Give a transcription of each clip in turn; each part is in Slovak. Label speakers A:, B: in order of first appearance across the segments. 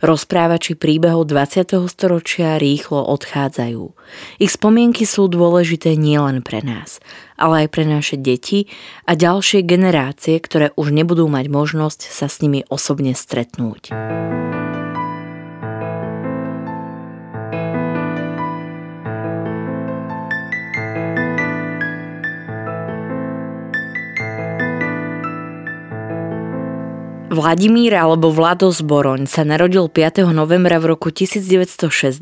A: Rozprávači príbehov 20. storočia rýchlo odchádzajú. Ich spomienky sú dôležité nielen pre nás, ale aj pre naše deti a ďalšie generácie, ktoré už nebudú mať možnosť sa s nimi osobne stretnúť. Vladimír alebo Vlado Zboroň sa narodil 5. novembra v roku 1960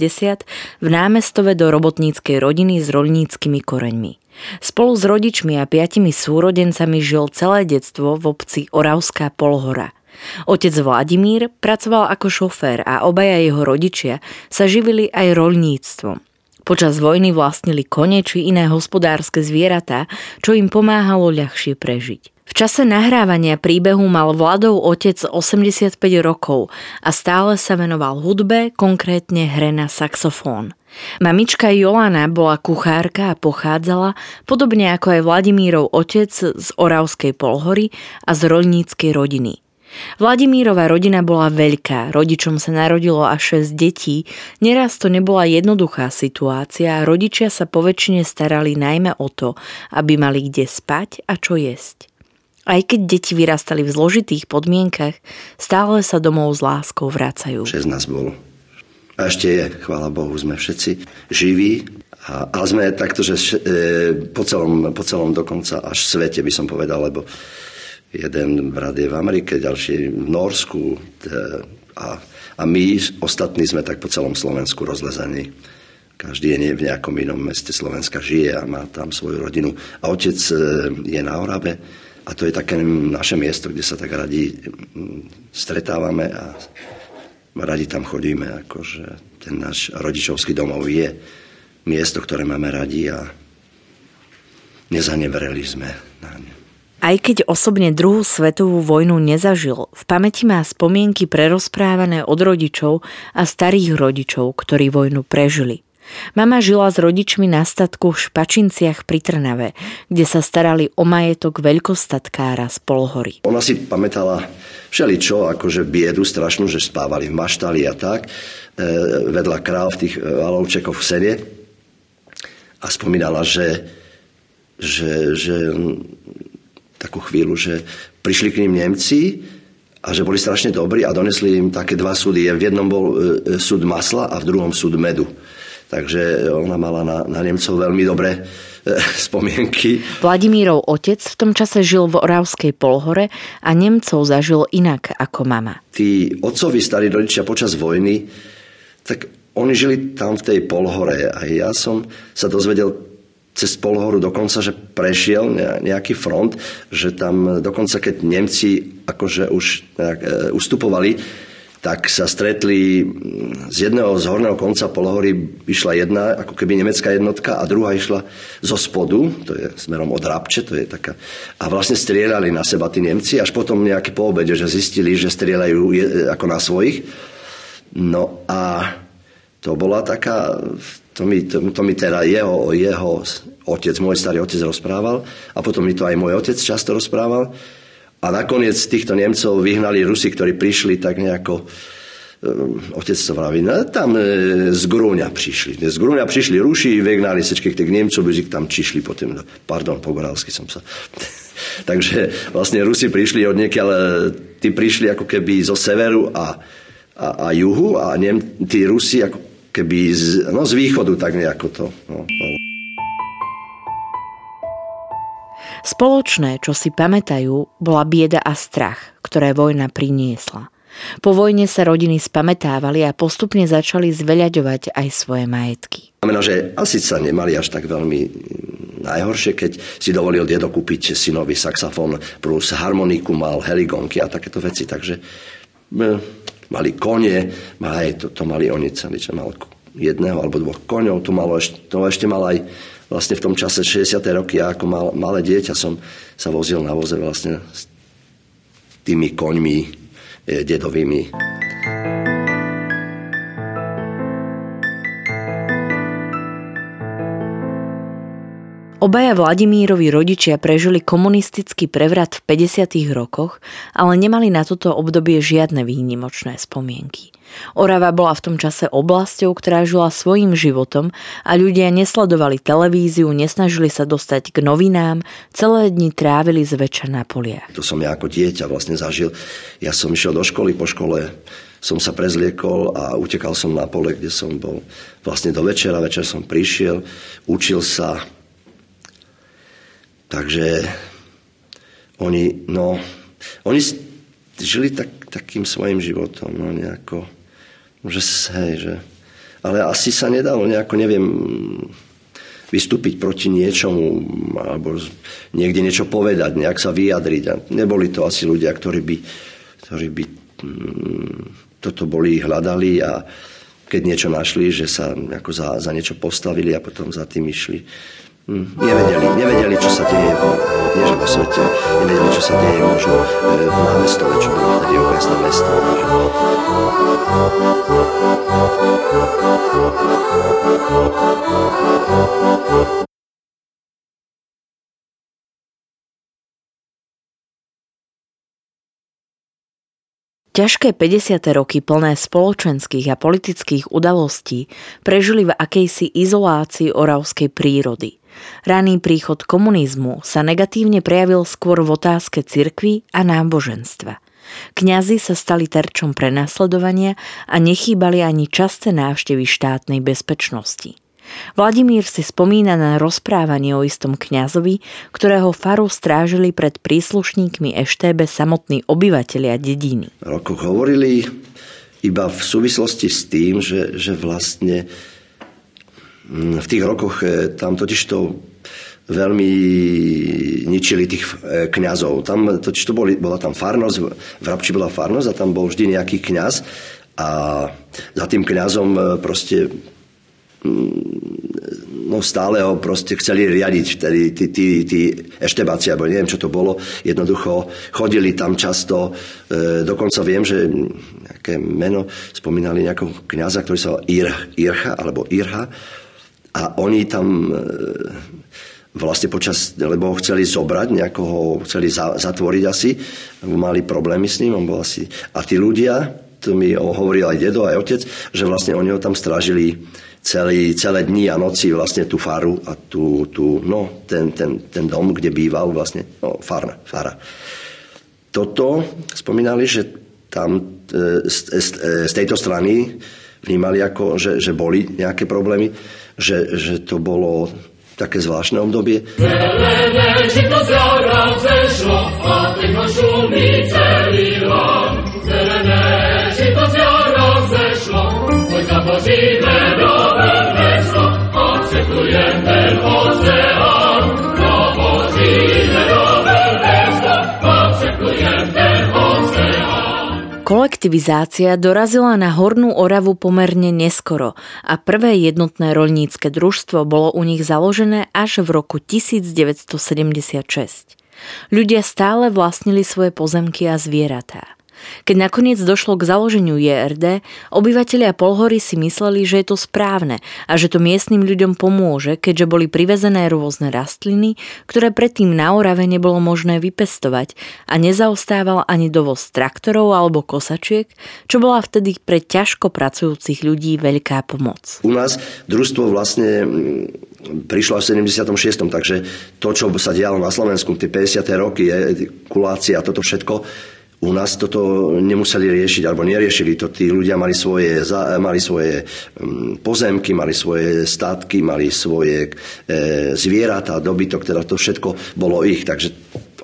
A: v námestove do robotníckej rodiny s rolníckými koreňmi. Spolu s rodičmi a piatimi súrodencami žil celé detstvo v obci Oravská Polhora. Otec Vladimír pracoval ako šofér a obaja jeho rodičia sa živili aj roľníctvom. Počas vojny vlastnili kone či iné hospodárske zvieratá, čo im pomáhalo ľahšie prežiť. V čase nahrávania príbehu mal Vladov otec 85 rokov a stále sa venoval hudbe, konkrétne hre na saxofón. Mamička Jolana bola kuchárka a pochádzala, podobne ako aj Vladimírov otec z Oravskej polhory a z roľníckej rodiny. Vladimírova rodina bola veľká, rodičom sa narodilo až 6 detí, neraz to nebola jednoduchá situácia a rodičia sa poväčšine starali najmä o to, aby mali kde spať a čo jesť. Aj keď deti vyrastali v zložitých podmienkach, stále sa domov s láskou vracajú.
B: 6 nás bolo. A ešte je, chvála Bohu, sme všetci živí. A, ale sme takto, že e, po, celom, po celom dokonca až svete by som povedal, lebo jeden brat je v Amerike, ďalší v Norsku a, a my ostatní sme tak po celom Slovensku rozlezení. Každý je v nejakom inom meste Slovenska, žije a má tam svoju rodinu. A otec e, je na Orave, a to je také naše miesto, kde sa tak radi mm, stretávame a radi tam chodíme. Akože ten náš rodičovský domov je miesto, ktoré máme radi a nezanevreli sme na ne.
A: Aj keď osobne druhú svetovú vojnu nezažil, v pamäti má spomienky prerozprávané od rodičov a starých rodičov, ktorí vojnu prežili. Mama žila s rodičmi na statku v Špačinciach pri Trnave, kde sa starali o majetok veľkostatkára z Polhory.
B: Ona si pamätala všeličo, akože biedu strašnú, že spávali v maštali a tak, e, vedľa kráv tých e, valovčekoch v sene. A spomínala, že, že, že takú chvíľu, že prišli k ním Nemci a že boli strašne dobrí a donesli im také dva súdy. V jednom bol e, súd masla a v druhom súd medu. Takže ona mala na, na Nemcov veľmi dobré e, spomienky.
A: Vladimírov otec v tom čase žil v Oravskej polhore a Nemcov zažil inak ako mama.
B: Tí otcovi starí rodičia počas vojny, tak oni žili tam v tej polhore a ja som sa dozvedel cez polhoru dokonca, že prešiel nejaký front, že tam dokonca keď Nemci akože už nejak, e, ustupovali, tak sa stretli mm, z jedného z horného konca polohory išla jedna, ako keby nemecká jednotka a druhá išla zo spodu, to je smerom od Rabče, to je taká, a vlastne strieľali na seba tí Nemci, až potom nejaké po obede, že zistili, že strieľajú ako na svojich. No a to bola taká, to mi, to, to mi teda jeho, jeho otec, môj starý otec rozprával a potom mi to aj môj otec často rozprával, a nakoniec týchto Nemcov vyhnali Rusi, ktorí prišli tak nejako eh, otec to vraví, no tam e, z Grúňa prišli. Z Grúňa prišli Ruši, vyhnali všetkých tých Nemcov, by tam čišli potom, pardon, po gorálsky som sa. Takže vlastne Rusi prišli od niekiaľ, e, tí prišli ako keby zo severu a, a, a juhu a Nem, tí Rusi ako keby z, no, z východu tak nejako to. No, no.
A: Spoločné, čo si pamätajú, bola bieda a strach, ktoré vojna priniesla. Po vojne sa rodiny spametávali a postupne začali zveľaďovať aj svoje majetky.
B: Znamená, že asi sa nemali až tak veľmi najhoršie, keď si dovolil dedo kúpiť synovi saxofón plus harmoniku, mal heligonky a takéto veci. Takže e, mali kone, aj to, to mali oni celý, že mal jedného alebo dvoch koňov, to, malo to ešte mal aj vlastne v tom čase 60. roky, ja ako mal, malé dieťa som sa vozil na voze vlastne s tými koňmi e, dedovými.
A: Obaja Vladimírovi rodičia prežili komunistický prevrat v 50. rokoch, ale nemali na toto obdobie žiadne výnimočné spomienky. Orava bola v tom čase oblasťou, ktorá žila svojim životom a ľudia nesledovali televíziu, nesnažili sa dostať k novinám, celé dni trávili zväčša na poliach.
B: To som ja ako dieťa vlastne zažil. Ja som išiel do školy, po škole som sa prezliekol a utekal som na pole, kde som bol vlastne do večera. Večer som prišiel, učil sa, Takže oni, no, oni žili tak, takým svojim životom, no nejako, že hej, že, ale asi sa nedalo nejako, neviem, vystúpiť proti niečomu alebo niekde niečo povedať, nejak sa vyjadriť. A neboli to asi ľudia, ktorí by, ktorí by mm, toto boli, hľadali a keď niečo našli, že sa ako za, za niečo postavili a potom za tým išli. Hm, nevedeli, nevedeli, čo sa deje, nie že vo svete, nevedeli, čo sa deje možno e, v námestove, čo bolo vtedy okresné mesto.
A: Ťažké 50. roky plné spoločenských a politických udalostí prežili v akejsi izolácii oravskej prírody. Raný príchod komunizmu sa negatívne prejavil skôr v otázke cirkvy a náboženstva. Kňazi sa stali terčom prenasledovania a nechýbali ani časté návštevy štátnej bezpečnosti. Vladimír si spomína na rozprávanie o istom kňazovi, ktorého faru strážili pred príslušníkmi Eštébe samotní obyvatelia dediny.
B: Roko hovorili iba v súvislosti s tým, že, že vlastne v tých rokoch e, tam totiž to veľmi ničili tých e, kňazov. Tam totiž to boli, bola tam farnosť, v Rabči bola farnosť a tam bol vždy nejaký kňaz a za tým kňazom e, proste mm, no stále ho proste chceli riadiť vtedy tí, tí, tí eštebáci, alebo neviem, čo to bolo. Jednoducho chodili tam často, e, dokonca viem, že nejaké meno spomínali nejakého kňaza, ktorý sa Ir, Ircha, alebo Irha, a oni tam e, vlastne počas, lebo ho chceli zobrať, nejako chceli za, zatvoriť asi, mali problémy s ním, on bol asi... A tí ľudia, to mi hovoril aj dedo, aj otec, že vlastne oni ho tam strážili celý, celé dni a noci vlastne tú faru a tú, tú, no, ten, ten, ten dom, kde býval vlastne, no, farna, fara. Toto spomínali, že tam e, z, z, z tejto strany vnímali ako, že, že boli nejaké problémy že, že to bolo také zvláštne obdobie. Zelené žito zjara zešlo a techno šumí celý lom. Zelené žito zjara zešlo, poď zabožíme nové
A: Kolektivizácia dorazila na Hornú Oravu pomerne neskoro a prvé jednotné roľnícke družstvo bolo u nich založené až v roku 1976. Ľudia stále vlastnili svoje pozemky a zvieratá. Keď nakoniec došlo k založeniu JRD, obyvatelia Polhory si mysleli, že je to správne a že to miestnym ľuďom pomôže, keďže boli privezené rôzne rastliny, ktoré predtým na Orave nebolo možné vypestovať a nezaostával ani dovoz traktorov alebo kosačiek, čo bola vtedy pre ťažko pracujúcich ľudí veľká pomoc.
B: U nás družstvo vlastne mm, prišlo v 76. Takže to, čo sa dialo na Slovensku, tie 50. roky, kulácia toto všetko, u nás toto nemuseli riešiť, alebo neriešili to. Tí ľudia mali svoje, mali svoje mm, pozemky, mali svoje státky, mali svoje e, zvieratá, dobytok, teda to všetko bolo ich. Takže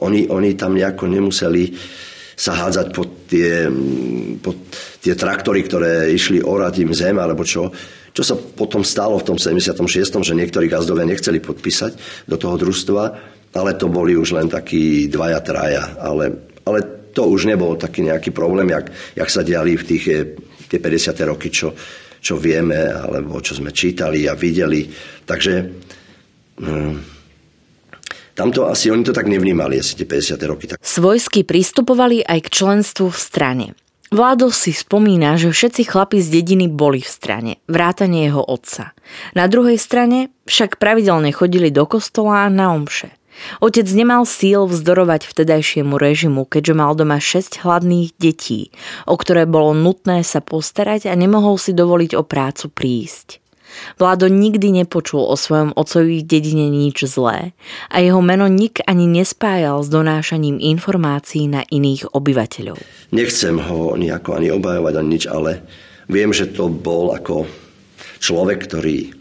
B: oni, oni tam nejako nemuseli sa hádzať pod tie, mm, pod tie traktory, ktoré išli orať im zem, alebo čo. Čo sa potom stalo v tom 76., že niektorí gazdovia nechceli podpísať do toho družstva, ale to boli už len takí dvaja, traja. Ale, ale to už nebol taký nejaký problém, jak, jak sa diali v tých tie 50. roky, čo, čo vieme, alebo čo sme čítali a videli. Takže hm, tamto asi oni to tak nevnímali, asi tie 50. roky. Tak.
A: Svojsky pristupovali aj k členstvu v strane. Vládo si spomína, že všetci chlapi z dediny boli v strane, vrátane jeho otca. Na druhej strane však pravidelne chodili do kostola na omše. Otec nemal síl vzdorovať vtedajšiemu režimu, keďže mal doma 6 hladných detí, o ktoré bolo nutné sa postarať a nemohol si dovoliť o prácu prísť. Vládo nikdy nepočul o svojom ocovi dedine nič zlé a jeho meno nik ani nespájal s donášaním informácií na iných obyvateľov.
B: Nechcem ho nejako ani obajovať ani nič, ale viem, že to bol ako človek, ktorý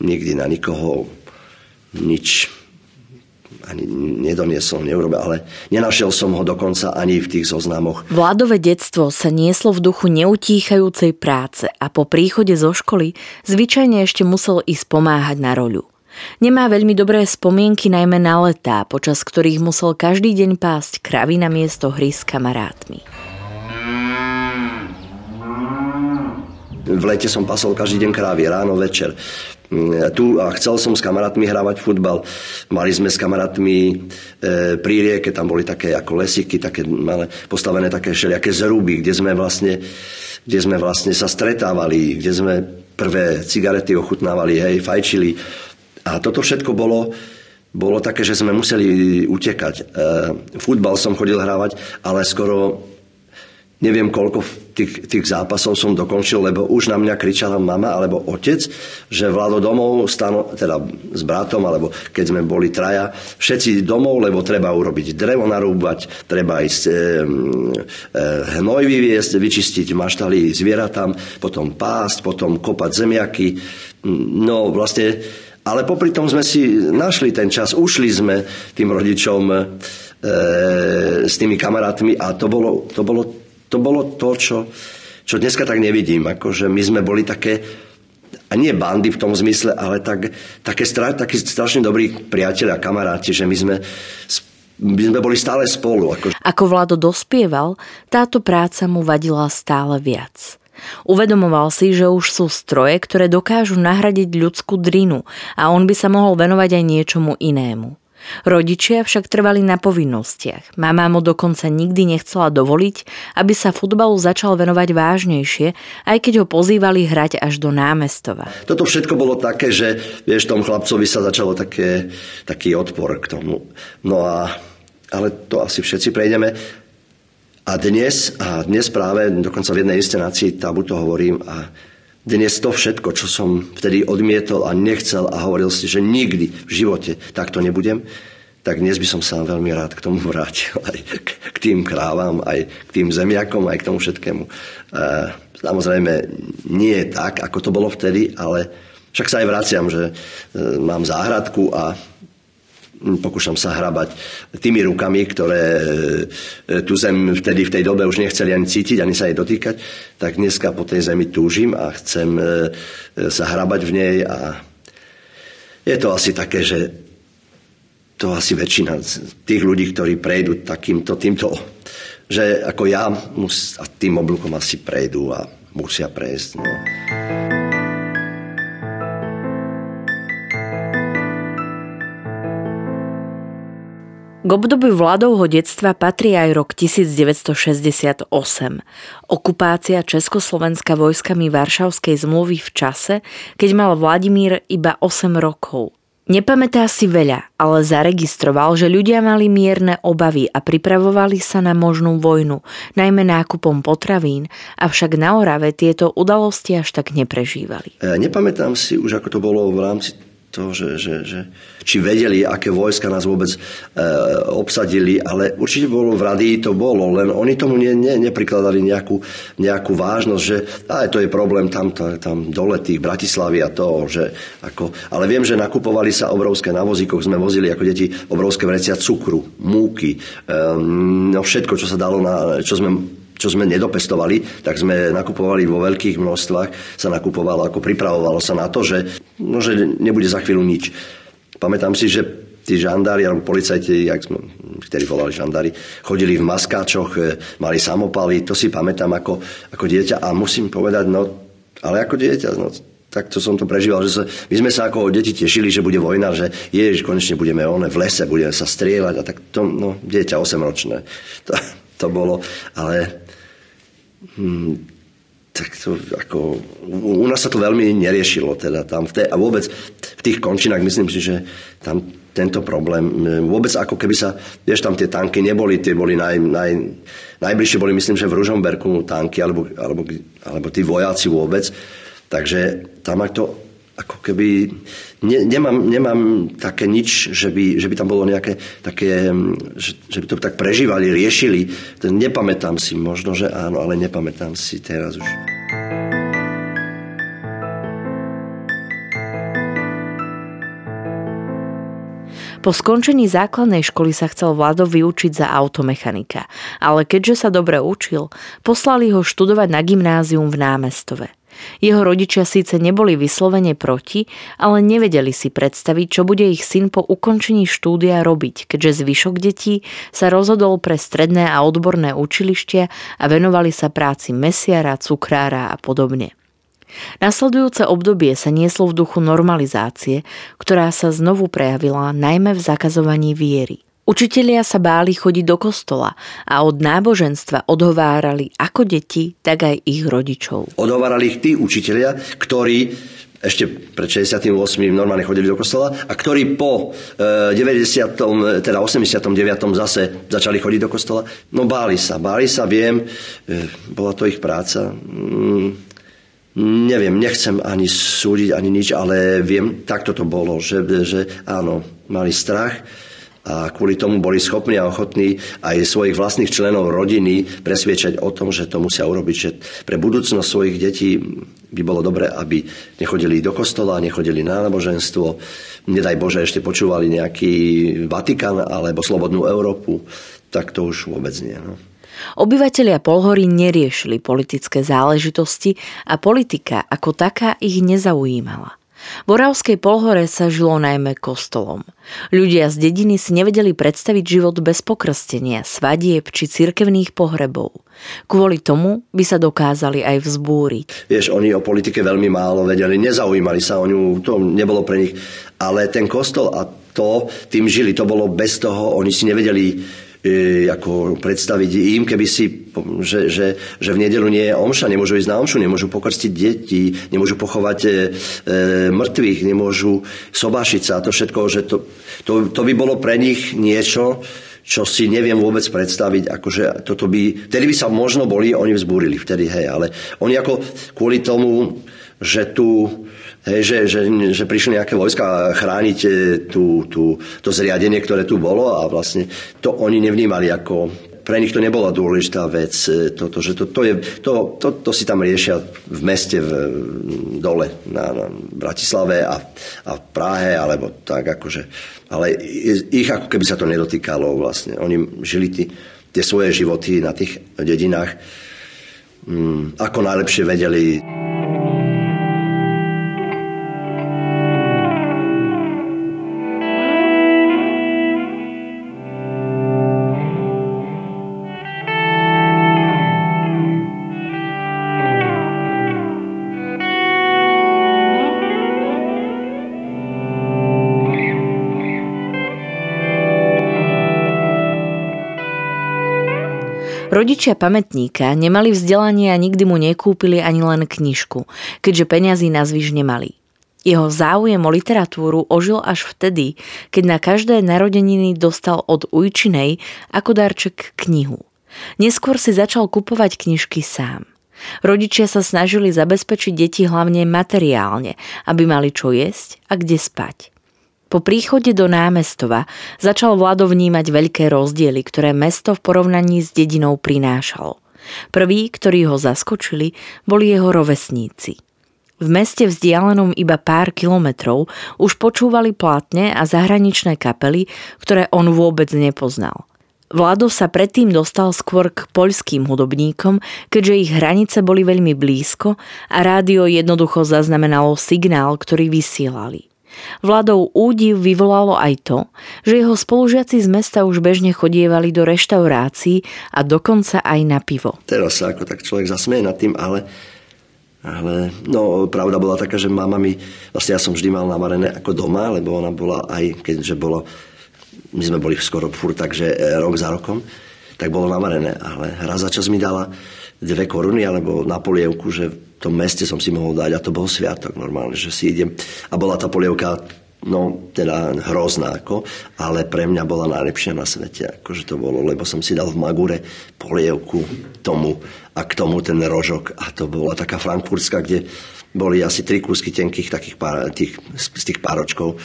B: nikdy na nikoho nič ani nedoniesol, neurobil, ale nenašiel som ho dokonca ani v tých zoznamoch.
A: Vládové detstvo sa nieslo v duchu neutíchajúcej práce a po príchode zo školy zvyčajne ešte musel ísť pomáhať na roľu. Nemá veľmi dobré spomienky najmä na letá, počas ktorých musel každý deň pásť kravy na miesto hry s kamarátmi.
B: V lete som pasol každý deň krávy, ráno, večer. Mm, tu a chcel som s kamarátmi hrávať futbal. Mali sme s kamarátmi e, pri rieke, tam boli také ako lesiky, také malé, postavené také všelijaké zruby, kde sme vlastne, kde sme vlastne sa stretávali, kde sme prvé cigarety ochutnávali, hej, fajčili. A toto všetko bolo, bolo také, že sme museli utekať. E, futbal som chodil hrávať, ale skoro neviem koľko tých, tých zápasov som dokončil, lebo už na mňa kričala mama alebo otec, že Vlado domov, stano, teda s bratom, alebo keď sme boli traja, všetci domov, lebo treba urobiť drevo narúbať, treba ísť e, e, hnoj vyviesť, vyčistiť maštali zvieratám, potom pásť, potom kopať zemiaky. No vlastne, ale popri tom sme si našli ten čas, ušli sme tým rodičom e, s tými kamarátmi a to bolo, to bolo to bolo to, čo, čo dneska tak nevidím. Akože my sme boli také, a nie bandy v tom zmysle, ale tak, také, takí strašne dobrí priatelia a kamaráti, že my sme, my sme boli stále spolu.
A: Ako... Ako Vlado dospieval, táto práca mu vadila stále viac. Uvedomoval si, že už sú stroje, ktoré dokážu nahradiť ľudskú drinu a on by sa mohol venovať aj niečomu inému. Rodičia však trvali na povinnostiach. Mama mu dokonca nikdy nechcela dovoliť, aby sa futbalu začal venovať vážnejšie, aj keď ho pozývali hrať až do námestova.
B: Toto všetko bolo také, že vieš, tom chlapcovi sa začalo také, taký odpor k tomu. No a, ale to asi všetci prejdeme. A dnes, a dnes práve, dokonca v jednej inscenácii tabu to hovorím, a dnes to všetko, čo som vtedy odmietol a nechcel a hovoril si, že nikdy v živote takto nebudem, tak dnes by som sa veľmi rád k tomu vrátil. Aj k tým krávam, aj k tým zemiakom, aj k tomu všetkému. E, samozrejme, nie je tak, ako to bolo vtedy, ale však sa aj vraciam, že e, mám záhradku a pokúšam sa hrabať tými rukami, ktoré e, tu zem vtedy v tej dobe už nechceli ani cítiť, ani sa jej dotýkať, tak dneska po tej zemi túžim a chcem e, sa hrabať v nej a je to asi také, že to asi väčšina tých ľudí, ktorí prejdú takýmto, týmto, že ako ja mus, a tým oblúkom asi prejdú a musia prejsť. No.
A: K obdobiu vládovho detstva patrí aj rok 1968. Okupácia Československa vojskami Varšavskej zmluvy v čase, keď mal Vladimír iba 8 rokov. Nepamätá si veľa, ale zaregistroval, že ľudia mali mierne obavy a pripravovali sa na možnú vojnu, najmä nákupom potravín, avšak na Orave tieto udalosti až tak neprežívali.
B: E, nepamätám si už, ako to bolo v rámci to, že, že, že či vedeli, aké vojska nás vôbec e, obsadili, ale určite bolo v radii, to bolo, len oni tomu ne, ne, neprikladali nejakú, nejakú vážnosť, že aj to je problém tam, tam, tam dole tých Bratislavy a to, že ako, ale viem, že nakupovali sa obrovské na vozíkoch, sme vozili ako deti obrovské vrecia cukru, múky, e, no všetko, čo sa dalo na, čo sme čo sme nedopestovali, tak sme nakupovali vo veľkých množstvách, sa nakupovalo, ako pripravovalo sa na to, že, no, že nebude za chvíľu nič. Pamätám si, že tí žandári alebo policajti, jak sme, ktorí volali žandári, chodili v maskáčoch, e, mali samopaly, to si pamätám ako, ako dieťa a musím povedať, no ale ako dieťa, no, takto som to prežíval, že sa, my sme sa ako deti tešili, že bude vojna, že jež, konečne budeme one v lese, budeme sa strieľať a tak to, no, dieťa 8 ročné. To, to bolo, ale hm, tak to ako, u nás sa to veľmi neriešilo teda tam v tej, a vôbec v tých končinách myslím si, že tam tento problém, vôbec ako keby sa, vieš, tam tie tanky neboli, tie boli naj, naj, najbližšie boli myslím, že v Ružomberku tanky, alebo, alebo, alebo tí vojaci vôbec, takže tam to ako keby ne, nemám, nemám také nič, že by, že by tam bolo nejaké také, že, že by to tak prežívali, riešili. Nepamätám si, možno, že áno, ale nepamätám si teraz už.
A: Po skončení základnej školy sa chcel Vlado vyučiť za automechanika, ale keďže sa dobre učil, poslali ho študovať na gymnázium v Námestove. Jeho rodičia síce neboli vyslovene proti, ale nevedeli si predstaviť, čo bude ich syn po ukončení štúdia robiť, keďže zvyšok detí sa rozhodol pre stredné a odborné učilištia a venovali sa práci mesiara, cukrára a podobne. Nasledujúce obdobie sa nieslo v duchu normalizácie, ktorá sa znovu prejavila najmä v zakazovaní viery. Učitelia sa báli chodiť do kostola a od náboženstva odhovárali ako deti, tak aj ich rodičov.
B: Odhovárali ich tí učitelia, ktorí ešte pred 68. normálne chodili do kostola a ktorí po 90. E, teda 89. zase začali chodiť do kostola. No báli sa, báli sa, viem, e, bola to ich práca. Mm, neviem, nechcem ani súdiť, ani nič, ale viem, takto to bolo, že, že áno, mali strach a kvôli tomu boli schopní a ochotní aj svojich vlastných členov rodiny presviečať o tom, že to musia urobiť, že pre budúcnosť svojich detí by bolo dobré, aby nechodili do kostola, nechodili na náboženstvo, nedaj Bože ešte počúvali nejaký Vatikán alebo Slobodnú Európu, tak to už vôbec nie. No.
A: Obyvatelia Polhory neriešili politické záležitosti a politika ako taká ich nezaujímala. V Oravskej polhore sa žilo najmä kostolom. Ľudia z dediny si nevedeli predstaviť život bez pokrstenia, svadieb či cirkevných pohrebov. Kvôli tomu by sa dokázali aj vzbúriť.
B: Vieš, oni o politike veľmi málo vedeli, nezaujímali sa o ňu, to nebolo pre nich. Ale ten kostol a to, tým žili, to bolo bez toho, oni si nevedeli E, ako predstaviť im, keby si, že, že, že v nedelu nie je omša, nemôžu ísť na omšu, nemôžu pokrstiť deti, nemôžu pochovať e, e, mŕtvych, nemôžu sobášiť sa. A to všetko, že to, to, to by bolo pre nich niečo, čo si neviem vôbec predstaviť, akože toto by, vtedy by sa možno boli, oni vzbúrili vtedy, hej, ale oni ako kvôli tomu, že tu Hej, že, že, že prišli nejaké vojska chrániť e, tú, tú, to zriadenie, ktoré tu bolo a vlastne to oni nevnímali ako pre nich to nebola dôležitá vec, e, toto, že to, to, je, to, to, to si tam riešia v meste v, dole na, na Bratislave a, a v Prahe, alebo tak akože. Ale ich ako keby sa to nedotýkalo vlastne. Oni žili tí, tie svoje životy na tých dedinách, mm, ako najlepšie vedeli.
A: Rodičia pamätníka nemali vzdelanie a nikdy mu nekúpili ani len knižku, keďže peňazí na zvyš nemali. Jeho záujem o literatúru ožil až vtedy, keď na každé narodeniny dostal od Ujčinej ako darček knihu. Neskôr si začal kupovať knižky sám. Rodičia sa snažili zabezpečiť deti hlavne materiálne, aby mali čo jesť a kde spať. Po príchode do námestova začal Vlado vnímať veľké rozdiely, ktoré mesto v porovnaní s dedinou prinášalo. Prví, ktorí ho zaskočili, boli jeho rovesníci. V meste vzdialenom iba pár kilometrov už počúvali plátne a zahraničné kapely, ktoré on vôbec nepoznal. Vlado sa predtým dostal skôr k poľským hudobníkom, keďže ich hranice boli veľmi blízko a rádio jednoducho zaznamenalo signál, ktorý vysielali. Vladov údiv vyvolalo aj to, že jeho spolužiaci z mesta už bežne chodievali do reštaurácií a dokonca aj na pivo.
B: Teraz sa ako tak človek zasmie nad tým, ale ale no, pravda bola taká, že mama mi, vlastne ja som vždy mal navarené ako doma, lebo ona bola aj, keďže bolo, my sme boli skoro furt, takže e, rok za rokom, tak bolo navarené. Ale raz za čas mi dala dve koruny alebo na polievku, že tom meste som si mohol dať a to bol sviatok normálne, že si idem. A bola tá polievka no teda hrozná, ako, ale pre mňa bola najlepšia na svete, akože to bolo, lebo som si dal v Magure polievku tomu a k tomu ten rožok a to bola taká frankfurtská, kde boli asi tri kúsky tenkých takých pár, tých, z tých páročkov,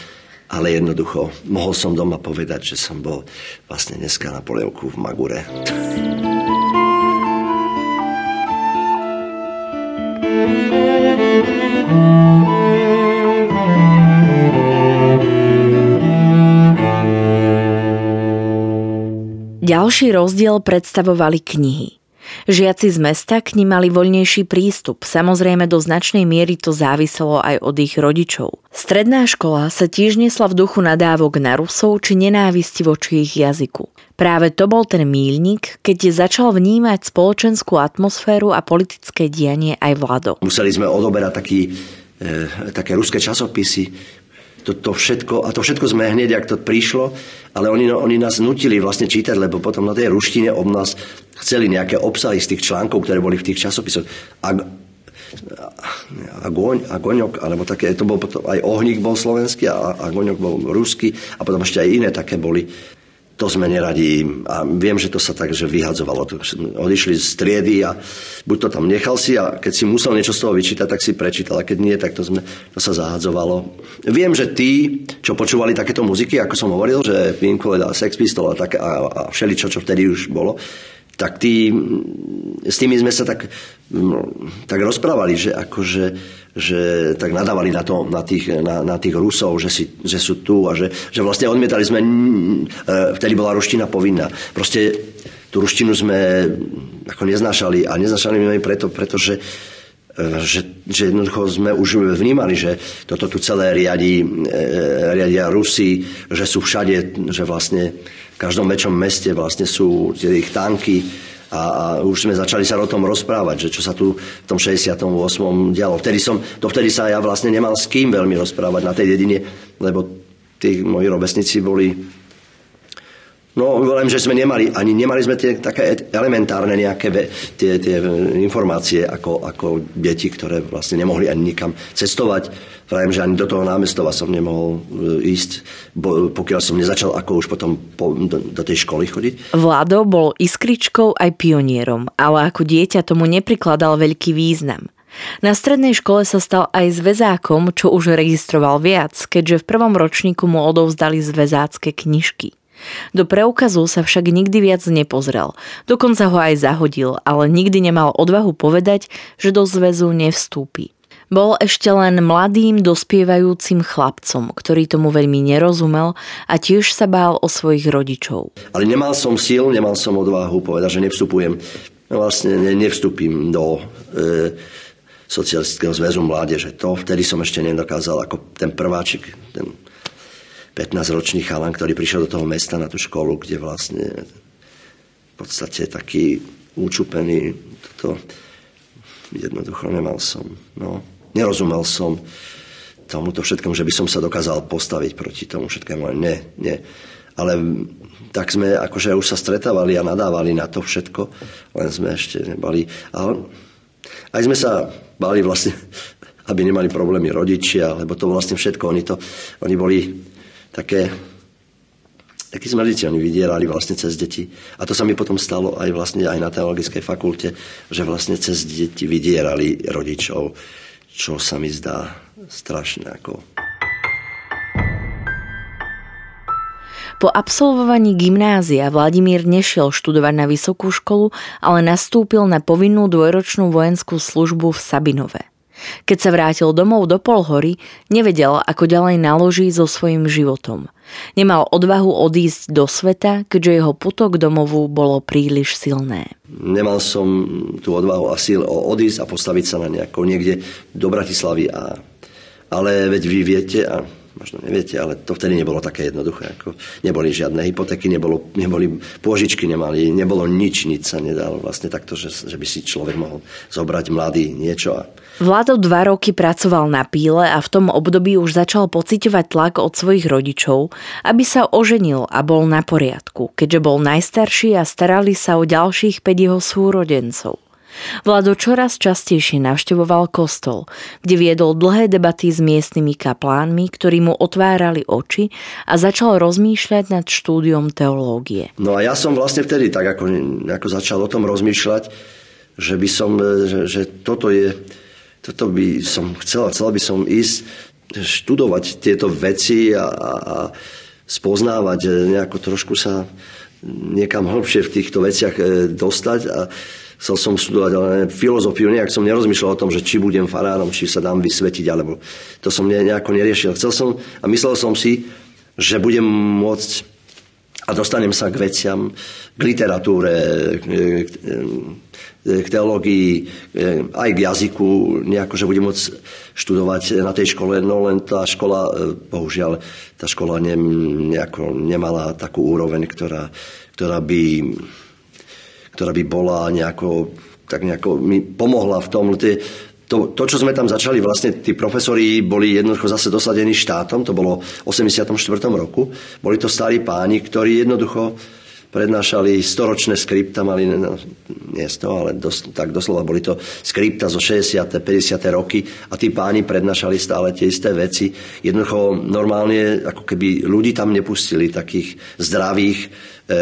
B: ale jednoducho mohol som doma povedať, že som bol vlastne dneska na polievku v Magure.
A: Ďalší rozdiel predstavovali knihy. Žiaci z mesta k nim mali voľnejší prístup, samozrejme do značnej miery to záviselo aj od ich rodičov. Stredná škola sa tiež nesla v duchu nadávok na Rusov či nenávisti voči ich jazyku. Práve to bol ten mílnik, keď začal vnímať spoločenskú atmosféru a politické dianie aj vlado.
B: Museli sme odoberať taký, e, také ruské časopisy, to, to všetko, a to všetko sme hneď, ak to prišlo, ale oni, no, oni nás nutili vlastne čítať, lebo potom na tej ruštine od nás chceli nejaké obsahy z tých článkov, ktoré boli v tých časopisoch. A, a, goň, a goňok, alebo také, to bol potom, aj ohník bol slovenský a, a goňok bol ruský a potom ešte aj iné také boli to sme neradi. A viem, že to sa tak, že vyhadzovalo. Odišli z triedy a buď to tam nechal si a keď si musel niečo z toho vyčítať, tak si prečítal. A keď nie, tak to, sme, to sa zahadzovalo. Viem, že tí, čo počúvali takéto muziky, ako som hovoril, že Pink Floyd a Sex Pistol a, tak, a, a všeličo, čo vtedy už bolo, tak tí, s tými sme sa tak, tak rozprávali, že akože že tak nadávali na, to, na, tých, na, na tých Rusov, že, si, že sú tu a že, že vlastne odmietali sme, e, vtedy bola ruština povinná. Proste tú ruštinu sme ako neznášali a neznášali sme preto, pretože e, že, že jednoducho sme už vnímali, že toto tu celé riadi, e, riadia Rusi, že sú všade, že vlastne každom väčšom meste vlastne sú tie ich tanky, a, a už sme začali sa o tom rozprávať, že čo sa tu v tom 68. dialo. Vtedy som, dovtedy sa ja vlastne nemal s kým veľmi rozprávať na tej dedine, lebo tí moji rovesníci boli No, hovorím, že sme nemali, ani nemali sme tie také elementárne nejaké tie, tie informácie ako, ako deti, ktoré vlastne nemohli ani nikam cestovať. Vrajem, že ani do toho námestova som nemohol e, ísť, pokiaľ som nezačal ako už potom po, do, do tej školy chodiť.
A: Vlado bol iskričkou aj pionierom, ale ako dieťa tomu neprikladal veľký význam. Na strednej škole sa stal aj zväzákom, čo už registroval viac, keďže v prvom ročníku mu odovzdali zväzácké knižky. Do preukazu sa však nikdy viac nepozrel. Dokonca ho aj zahodil, ale nikdy nemal odvahu povedať, že do zväzu nevstúpi. Bol ešte len mladým, dospievajúcim chlapcom, ktorý tomu veľmi nerozumel a tiež sa bál o svojich rodičov.
B: Ale nemal som síl, nemal som odvahu povedať, že nevstupujem. Vlastne nevstúpim do e, socialistického zväzu mládeže. To vtedy som ešte nedokázal ako ten prváčik, ten 15-ročný chalan, ktorý prišiel do toho mesta na tú školu, kde vlastne v podstate taký účupený, toto jednoducho nemal som. No, nerozumel som tomuto všetkému, že by som sa dokázal postaviť proti tomu všetkému. Nie, nie. Ale tak sme akože už sa stretávali a nadávali na to všetko, len sme ešte nebali. Ale aj sme sa bali vlastne, aby nemali problémy rodičia, lebo to vlastne všetko, oni, to, oni boli také smrdici, oni vydierali vlastne cez deti. A to sa mi potom stalo aj vlastne aj na teologickej fakulte, že vlastne cez deti vydierali rodičov, čo sa mi zdá strašné. Ako...
A: Po absolvovaní gymnázia Vladimír nešiel študovať na vysokú školu, ale nastúpil na povinnú dvojročnú vojenskú službu v Sabinove. Keď sa vrátil domov do Polhory, nevedel, ako ďalej naloží so svojím životom. Nemal odvahu odísť do sveta, keďže jeho puto k domovu bolo príliš silné.
B: Nemal som tú odvahu a síl odísť a postaviť sa na nejako niekde do Bratislavy. A, ale veď vy viete, a možno neviete, ale to vtedy nebolo také jednoduché. Ako neboli žiadne hypotéky, nebolo, neboli pôžičky, nemali, nebolo nič, nič sa nedalo vlastne takto, že, že by si človek mohol zobrať mladý niečo a
A: Vlado dva roky pracoval na píle a v tom období už začal pociťovať tlak od svojich rodičov, aby sa oženil a bol na poriadku, keďže bol najstarší a starali sa o ďalších 5 jeho súrodencov. Vlado čoraz častejšie navštevoval kostol, kde viedol dlhé debaty s miestnymi kaplánmi, ktorí mu otvárali oči a začal rozmýšľať nad štúdiom teológie.
B: No a ja som vlastne vtedy tak ako, ako začal o tom rozmýšľať, že by som, že, že toto je, toto by som chcel, chcel by som ísť študovať tieto veci a, a, a spoznávať, nejako trošku sa niekam hlbšie v týchto veciach e, dostať a chcel som študovať ale filozofiu, nejak som nerozmýšľal o tom, že či budem farárom, či sa dám vysvetiť, alebo to som nejako neriešil. Chcel som a myslel som si, že budem môcť a dostanem sa k veciam, k literatúre, k, teológii, aj k jazyku, nejako, že budem môcť študovať na tej škole, no len tá škola, bohužiaľ, tá škola ne, nejako nemala takú úroveň, ktorá, ktorá by ktorá by bola nejako, tak nejako mi pomohla v tom. Tie, to, to, čo sme tam začali, vlastne tí profesori boli jednoducho zase dosadení štátom, to bolo v 84. roku. Boli to starí páni, ktorí jednoducho prednášali storočné skripta, mali no, nie 100, ale dos, tak doslova boli to skripta zo 60. 50. roky a tí páni prednášali stále tie isté veci. Jednoducho normálne, ako keby ľudí tam nepustili, takých zdravých, e,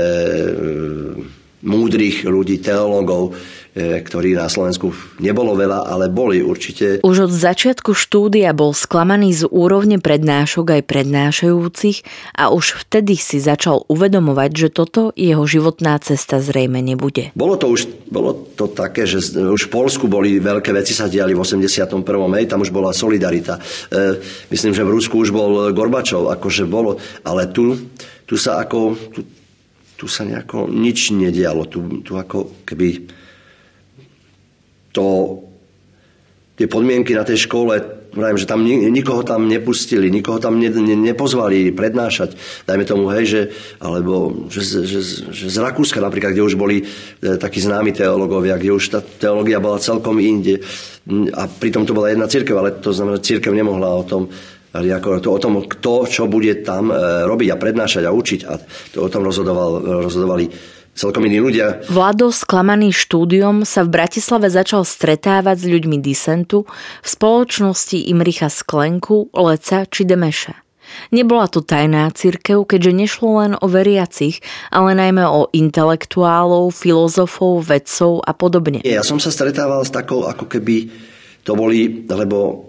B: múdrych ľudí, teológov, e, ktorí na Slovensku nebolo veľa, ale boli určite.
A: Už od začiatku štúdia bol sklamaný z úrovne prednášok aj prednášajúcich a už vtedy si začal uvedomovať, že toto jeho životná cesta zrejme nebude.
B: Bolo to už bolo to také, že už v Polsku boli veľké veci sa diali v 81. Hej, tam už bola solidarita. E, myslím, že v Rusku už bol Gorbačov, akože bolo, ale tu, tu sa ako, tu, tu sa nejako nič nedialo. Tu, tu ako keby to, tie podmienky na tej škole, Vravím, že tam nikoho tam nepustili, nikoho tam ne, ne, nepozvali prednášať. Dajme tomu, hej, že, alebo že, že, že z Rakúska napríklad, kde už boli e, takí známi teológovia, kde už tá teológia bola celkom inde. A pritom to bola jedna církev, ale to znamená, že církev nemohla o tom ako to o tom, kto čo bude tam e, robiť a prednášať a učiť. A to o tom rozhodoval, rozhodovali celkom iní ľudia.
A: Vlado, sklamaný štúdiom, sa v Bratislave začal stretávať s ľuďmi disentu v spoločnosti Imricha Sklenku, Leca či Demeša. Nebola to tajná církev, keďže nešlo len o veriacich, ale najmä o intelektuálov, filozofov, vedcov a podobne.
B: Ja som sa stretával s takou, ako keby to boli, lebo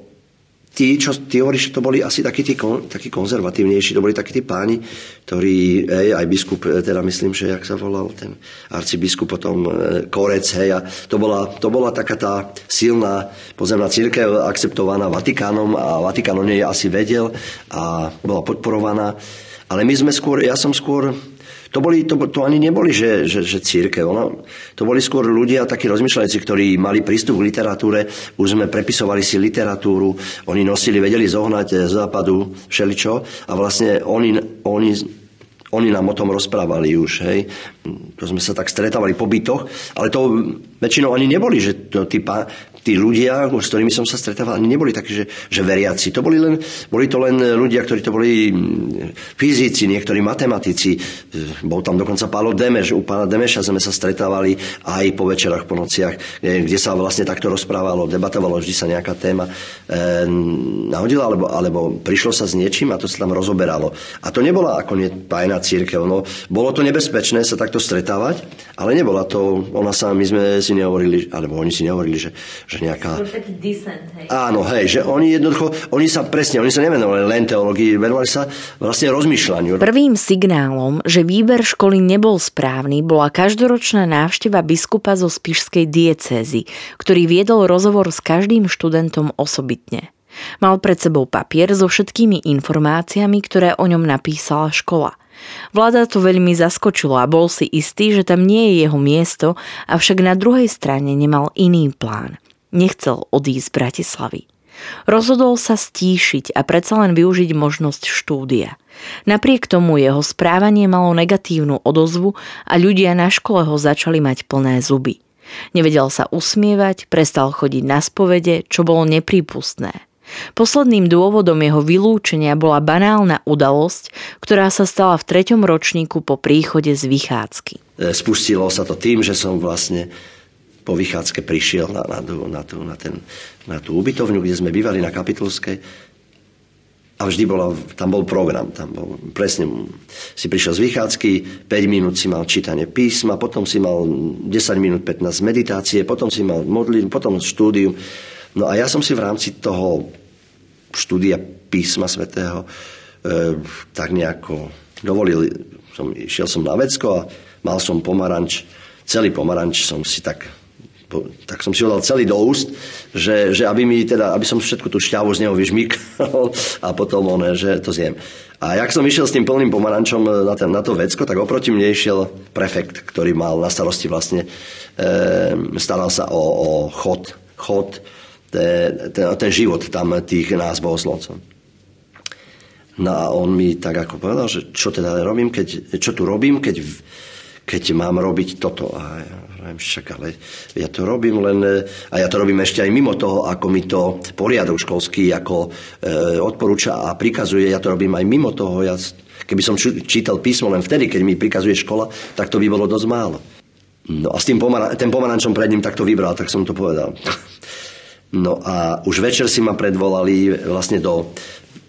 B: tí, čo ty hovoríš, to boli asi takí, tí, takí konzervatívnejší, to boli takí tí páni, ktorí, hej, aj biskup, e, teda myslím, že jak sa volal ten arcibiskup, potom e, Korec, hej, a to bola, to bola taká tá silná pozemná církev, akceptovaná Vatikánom a Vatikán o nej asi vedel a bola podporovaná. Ale my sme skôr, ja som skôr to, boli, to, to ani neboli, že, že, že církev. No. To boli skôr ľudia takí rozmýšľajúci, ktorí mali prístup k literatúre. Už sme prepisovali si literatúru. Oni nosili, vedeli zohnať z západu všeličo. A vlastne oni, oni oni nám o tom rozprávali už, hej. To sme sa tak stretávali po bytoch, ale to väčšinou ani neboli, že to, tí, tí ľudia, s ktorými som sa stretával, neboli takí, že, že veriaci. To boli, len, boli to len ľudia, ktorí to boli mm, fyzici, niektorí matematici. Bol tam dokonca Pálo Demeš. U pána Demeša sme sa stretávali aj po večerách, po nociach, kde sa vlastne takto rozprávalo, debatovalo, vždy sa nejaká téma e, nahodila, alebo, alebo prišlo sa s niečím a to sa tam rozoberalo. A to nebola ako tajná církev. No, bolo to nebezpečné sa takto stretávať, ale nebola to, ona sa, my sme si nehovorili, alebo oni si nehovorili, že, že nejaká... hej. Áno, hej, že oni jednoducho, oni sa presne, oni sa nevenovali len teológii, venovali sa vlastne rozmýšľaniu.
A: Prvým signálom, že výber školy nebol správny, bola každoročná návšteva biskupa zo Spišskej diecézy, ktorý viedol rozhovor s každým študentom osobitne. Mal pred sebou papier so všetkými informáciami, ktoré o ňom napísala škola. Vláda to veľmi zaskočilo a bol si istý, že tam nie je jeho miesto, avšak na druhej strane nemal iný plán – nechcel odísť z Bratislavy. Rozhodol sa stíšiť a predsa len využiť možnosť štúdia. Napriek tomu jeho správanie malo negatívnu odozvu a ľudia na škole ho začali mať plné zuby. Nevedel sa usmievať, prestal chodiť na spovede, čo bolo neprípustné. Posledným dôvodom jeho vylúčenia bola banálna udalosť, ktorá sa stala v treťom ročníku po príchode z vychádzky.
B: E, spustilo sa to tým, že som vlastne po vychádzke prišiel na, na, na, tú, na, ten, na tú ubytovňu, kde sme bývali na Kapitulskej a vždy bola, tam bol program, tam bol presne, si prišiel z vychádzky, 5 minút si mal čítanie písma, potom si mal 10 minút 15 meditácie, potom si mal modlitbu, potom štúdium. No a ja som si v rámci toho štúdia písma svätého e, tak nejako dovolil, som, išiel som na vecko a mal som pomaranč, celý pomaranč som si tak tak som si ho dal celý do úst, že, že aby, mi teda, aby som všetku tú šťavu z neho vyžmykal a potom on, že to zjem. A jak som išiel s tým plným pomarančom na, ten, na to vecko, tak oproti mne išiel prefekt, ktorý mal na starosti vlastne, e, staral sa o, o chod, chod ten, ten, ten život tam tých nás bohoslovcov. No a on mi tak ako povedal, že čo teda robím, keď, čo tu robím, keď, keď mám robiť toto. A ja Hovorím, však ale ja to robím len, a ja to robím ešte aj mimo toho, ako mi to poriadok školský ako e, odporúča a prikazuje, ja to robím aj mimo toho. Ja, keby som čítal písmo len vtedy, keď mi prikazuje škola, tak to by bolo dosť málo. No a s tým pomara- ten pomarančom pred ním takto vybral, tak som to povedal. No a už večer si ma predvolali vlastne do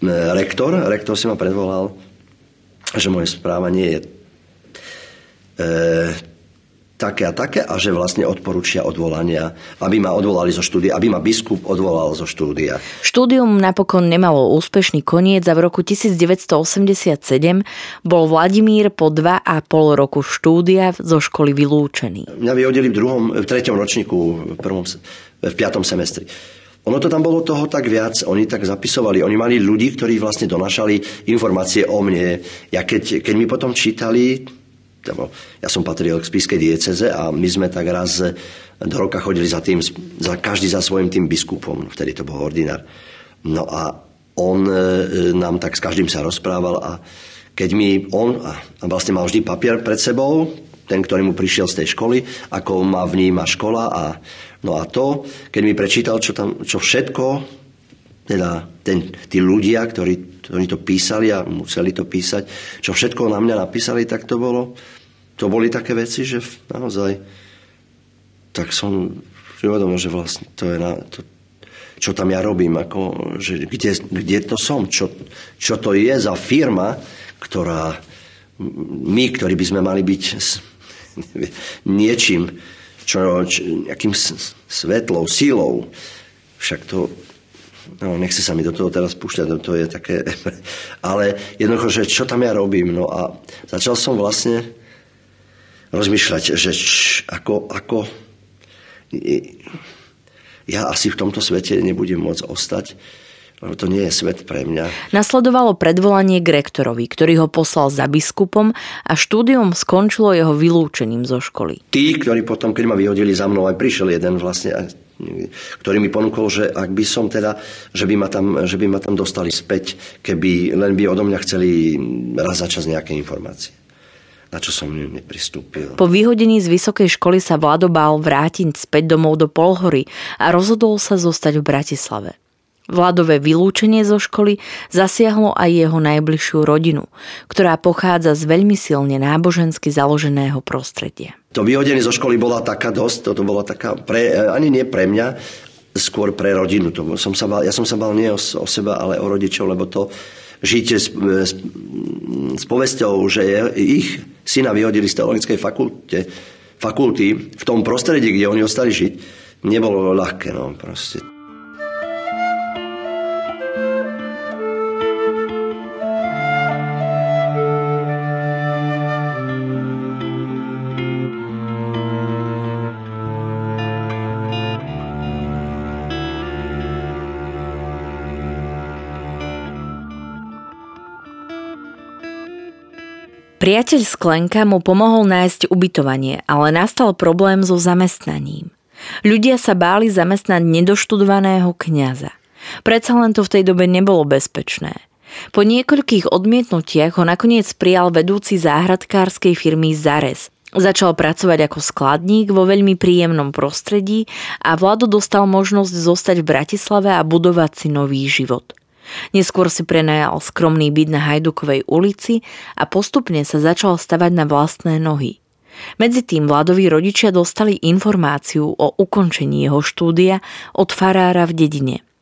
B: e, rektor, rektor si ma predvolal, že moje správanie je e, také a také a že vlastne odporúčia odvolania, aby ma odvolali zo štúdia, aby ma biskup odvolal zo štúdia.
A: Štúdium napokon nemalo úspešný koniec a v roku 1987 bol Vladimír po dva a pol roku štúdia zo školy vylúčený.
B: Mňa vyhodili v druhom, v treťom ročníku, v, prvom, v piatom semestri. Ono to tam bolo toho tak viac, oni tak zapisovali, oni mali ľudí, ktorí vlastne donašali informácie o mne. Ja keď, keď mi potom čítali ja som patril k spískej dieceze a my sme tak raz do roka chodili za tým, za, každý za svojim tým biskupom, vtedy to bol ordinár. No a on e, nám tak s každým sa rozprával a keď mi on, a vlastne mal vždy papier pred sebou, ten, ktorý mu prišiel z tej školy, ako ma vníma škola a no a to, keď mi prečítal, čo, tam, čo všetko, teda ten, tí ľudia, ktorí oni to písali a museli to písať, čo všetko na mňa napísali, tak to bolo, to boli také veci, že naozaj, tak som uvedomil, že vlastne to je na, to, čo tam ja robím, ako, že kde, kde to som, čo, čo to je za firma, ktorá my, ktorí by sme mali byť niečím, čo, čo, nejakým svetlou, sílou, však to no, nechce sa mi do toho teraz púšťať, no, to je také... Ale jednoducho, že čo tam ja robím, no a začal som vlastne rozmýšľať, že č, ako, ako ja asi v tomto svete nebudem môcť ostať, lebo to nie je svet pre mňa.
A: Nasledovalo predvolanie k rektorovi, ktorý ho poslal za biskupom a štúdium skončilo jeho vylúčením zo školy.
B: Tí, ktorí potom, keď ma vyhodili za mnou, aj prišiel jeden vlastne ktorý mi ponúkol, že ak by som teda, že by ma tam, že by ma tam dostali späť, keby len by odo mňa chceli raz za čas nejaké informácie na čo som nepristúpil.
A: Po vyhodení z vysokej školy sa Vlado bál vrátiť späť domov do Polhory a rozhodol sa zostať v Bratislave. Vladové vylúčenie zo školy zasiahlo aj jeho najbližšiu rodinu, ktorá pochádza z veľmi silne nábožensky založeného prostredia.
B: To vyhodenie zo školy bola taká dosť, to bola taká, pre, ani nie pre mňa, skôr pre rodinu. To som sa bal, ja som sa bal nie o, o seba, ale o rodičov, lebo to žite s, s, s povesťou, že je, ich syna vyhodili z teologickej fakulte, fakulty v tom prostredí, kde oni ostali žiť, nebolo ľahké. No, proste.
A: Priateľ Sklenka mu pomohol nájsť ubytovanie, ale nastal problém so zamestnaním. Ľudia sa báli zamestnať nedoštudovaného kňaza. Predsa len to v tej dobe nebolo bezpečné. Po niekoľkých odmietnutiach ho nakoniec prijal vedúci záhradkárskej firmy Zares. Začal pracovať ako skladník vo veľmi príjemnom prostredí a Vlado dostal možnosť zostať v Bratislave a budovať si nový život. Neskôr si prenajal skromný byt na Hajdukovej ulici a postupne sa začal stavať na vlastné nohy. Medzi tým Vladoví rodičia dostali informáciu o ukončení jeho štúdia od farára v dedine –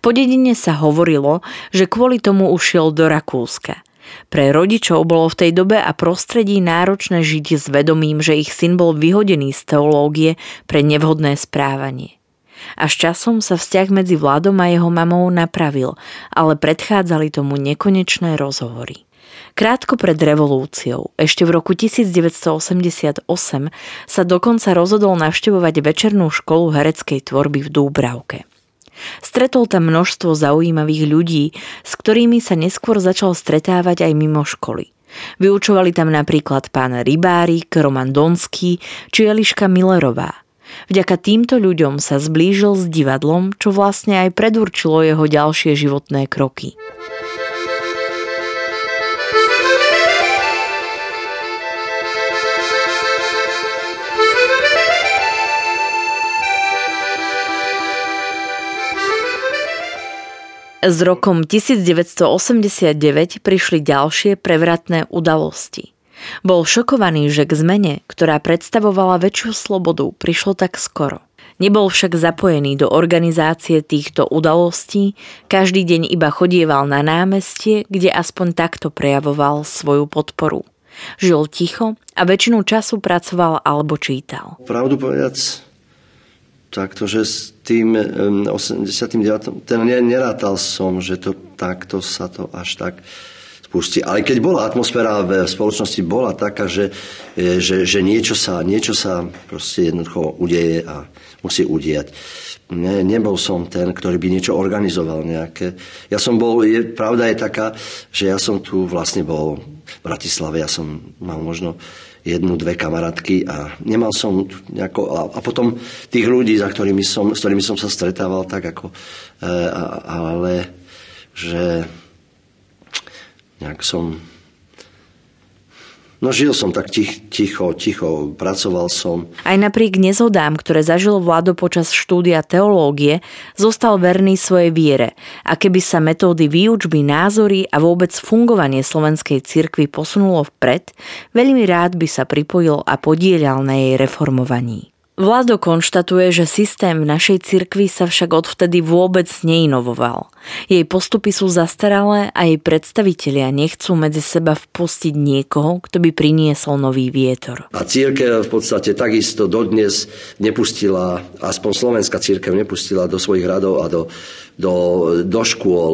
A: po dedine sa hovorilo, že kvôli tomu ušiel do Rakúska. Pre rodičov bolo v tej dobe a prostredí náročné žiť s vedomím, že ich syn bol vyhodený z teológie pre nevhodné správanie. A s časom sa vzťah medzi Vladom a jeho mamou napravil, ale predchádzali tomu nekonečné rozhovory. Krátko pred revolúciou, ešte v roku 1988, sa dokonca rozhodol navštevovať večernú školu hereckej tvorby v Dúbravke. Stretol tam množstvo zaujímavých ľudí, s ktorými sa neskôr začal stretávať aj mimo školy. Vyučovali tam napríklad pán Rybárik, Roman Donský či Eliška Millerová. Vďaka týmto ľuďom sa zblížil s divadlom, čo vlastne aj predurčilo jeho ďalšie životné kroky. S rokom 1989 prišli ďalšie prevratné udalosti. Bol šokovaný, že k zmene, ktorá predstavovala väčšiu slobodu, prišlo tak skoro. Nebol však zapojený do organizácie týchto udalostí, každý deň iba chodieval na námestie, kde aspoň takto prejavoval svoju podporu. Žil ticho a väčšinu času pracoval alebo čítal.
B: Pravdu povedať, takto, že s tým 89. ten nerátal som, že to takto sa to až tak spustí. Ale keď bola atmosféra v spoločnosti bola taká, že, e, že, že niečo, sa, niečo sa proste jednoducho udeje a musí udiať. Ne, nebol som ten, ktorý by niečo organizoval nejaké. Ja som bol, je, pravda je taká, že ja som tu vlastne bol v Bratislave, ja som mal možno jednu, dve kamarátky a nemal som nejako, a, a potom tých ľudí, za ktorými som, s ktorými som sa stretával, tak ako, e, a, ale že nejak som No žil som tak tich, ticho, ticho, pracoval som.
A: Aj napriek nezhodám, ktoré zažil Vlado počas štúdia teológie, zostal verný svojej viere a keby sa metódy výučby, názory a vôbec fungovanie slovenskej cirkvi posunulo vpred, veľmi rád by sa pripojil a podielal na jej reformovaní. Vlado konštatuje, že systém v našej cirkvi sa však odvtedy vôbec neinovoval. Jej postupy sú zastaralé a jej predstavitelia nechcú medzi seba vpustiť niekoho, kto by priniesol nový vietor.
B: A církev v podstate takisto dodnes nepustila, aspoň slovenská církev nepustila do svojich radov a do, do, do škôl,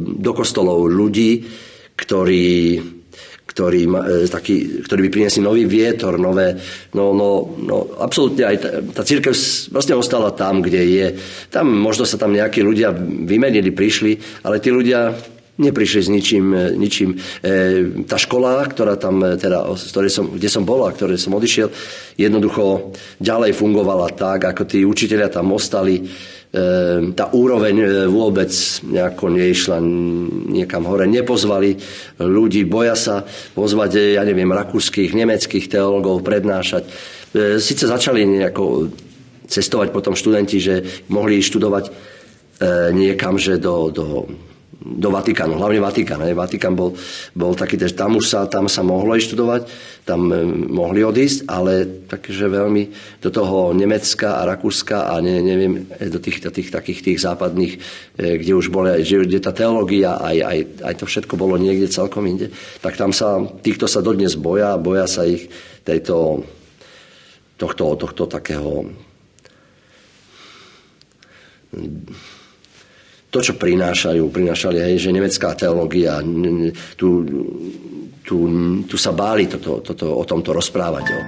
B: do kostolov ľudí, ktorí ktorý, e, taký, ktorý by priniesli nový vietor, nové, no, no, no absolútne aj tá, tá církev vlastne ostala tam, kde je. Tam možno sa tam nejakí ľudia vymenili, prišli, ale tí ľudia neprišli s ničím, e, ničím. E, tá škola, ktorá tam, e, teda, som, kde som bol a ktoré som odišiel, jednoducho ďalej fungovala tak, ako tí učiteľia tam ostali tá úroveň e, vôbec nejako neišla niekam hore. Nepozvali ľudí, boja sa pozvať, e, ja neviem, rakúskych, nemeckých teológov prednášať. E, Sice začali nejako cestovať potom študenti, že mohli študovať niekam, že do, do do Vatikánu, hlavne Vatikán. Ne? Vatikán bol, bol taký, že tam už sa, tam sa mohlo študovať, tam e, mohli odísť, ale takže veľmi do toho Nemecka a Rakúska a ne, neviem, e, do tých, do tých takých tých západných, e, kde už boli, kde tá teológia, aj, aj, aj to všetko bolo niekde celkom inde, tak tam sa, týchto sa dodnes boja, boja sa ich tejto, tohto, tohto takého to, čo prinášajú, prinášali, hej, že nemecká teológia, tu, tu, tu sa báli toto, toto, o tomto rozprávať. Jo.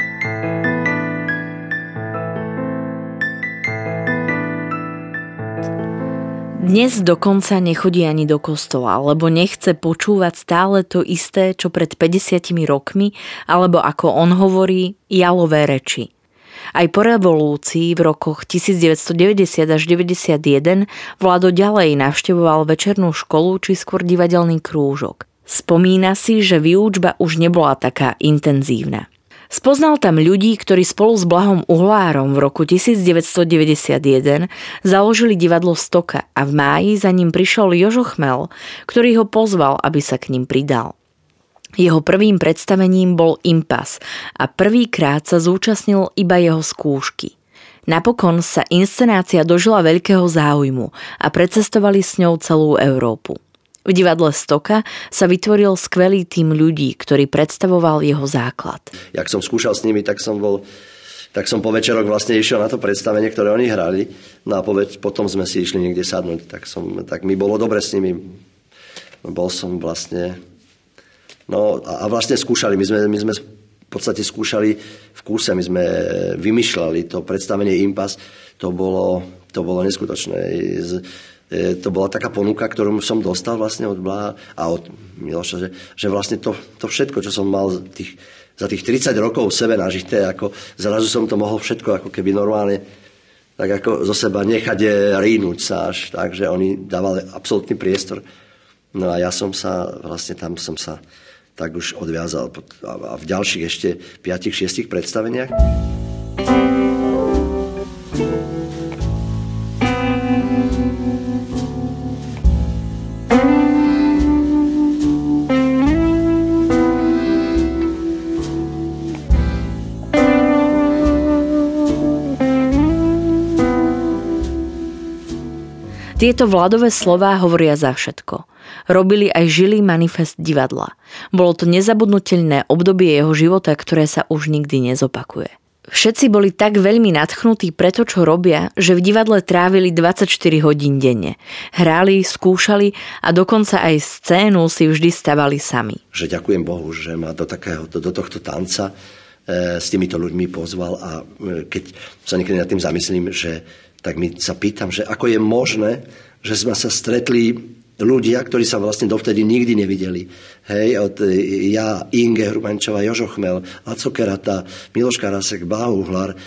A: Dnes dokonca nechodí ani do kostola, lebo nechce počúvať stále to isté, čo pred 50 rokmi, alebo ako on hovorí, jalové reči. Aj po revolúcii v rokoch 1990 až 91 Vlado ďalej navštevoval večernú školu či skôr divadelný krúžok. Spomína si, že výučba už nebola taká intenzívna. Spoznal tam ľudí, ktorí spolu s Blahom Uhlárom v roku 1991 založili divadlo Stoka a v máji za ním prišiel Jožo Chmel, ktorý ho pozval, aby sa k ním pridal. Jeho prvým predstavením bol Impas a prvýkrát sa zúčastnil iba jeho skúšky. Napokon sa inscenácia dožila veľkého záujmu a precestovali s ňou celú Európu. V divadle Stoka sa vytvoril skvelý tým ľudí, ktorý predstavoval jeho základ.
B: Jak som skúšal s nimi, tak som bol tak som po večeroch vlastne išiel na to predstavenie, ktoré oni hrali. No a po, potom sme si išli niekde sadnúť. Tak, som, tak mi bolo dobre s nimi. Bol som vlastne No a vlastne skúšali, my sme, my sme v podstate skúšali v kúse, my sme vymýšľali to predstavenie Impas, to bolo, to bolo neskutočné. E, to bola taká ponuka, ktorú som dostal vlastne od Blaha a od Miloša, že, že vlastne to, to všetko, čo som mal tých, za tých 30 rokov v sebe nažité, ako zrazu som to mohol všetko ako keby normálne tak ako zo seba nechať rínúť sa až, takže oni dávali absolútny priestor. No a ja som sa, vlastne tam som sa tak už odviazal a v ďalších ešte 5-6 predstaveniach.
A: Tieto vladové slová hovoria za všetko. Robili aj žilý manifest divadla. Bolo to nezabudnutelné obdobie jeho života, ktoré sa už nikdy nezopakuje. Všetci boli tak veľmi nadchnutí pre to, čo robia, že v divadle trávili 24 hodín denne. Hrali, skúšali a dokonca aj scénu si vždy stavali sami.
B: Že ďakujem Bohu, že ma do, takého, do, tohto tanca e, s týmito ľuďmi pozval a e, keď sa niekedy nad tým zamyslím, že tak mi sa pýtam, že ako je možné, že sme sa stretli ľudia, ktorí sa vlastne dovtedy nikdy nevideli. Hej, od e, ja, Inge Hrubančová, Jožo Chmel, Laco Kerata, Miloš Karasek, Báhuhlar, e,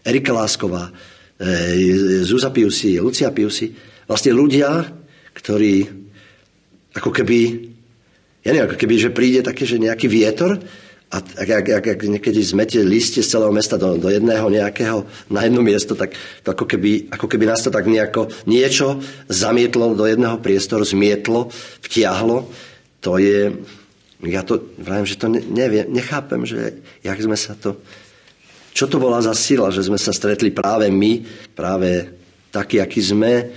B: Erika Lásková, e, Zúza Piusi, Lucia Piusi. Vlastne ľudia, ktorí ako keby, ja neviem, ako keby, že príde také, že nejaký vietor a ak, ak, ak, niekedy zmetie listie z celého mesta do, do jedného nejakého, na jedno miesto, tak to ako keby, ako keby nás to tak nejako niečo zamietlo do jedného priestoru, zmietlo, vtiahlo. To je, ja to vravím, že to neviem, nechápem, že jak sme sa to, čo to bola za sila, že sme sa stretli práve my, práve takí, akí sme,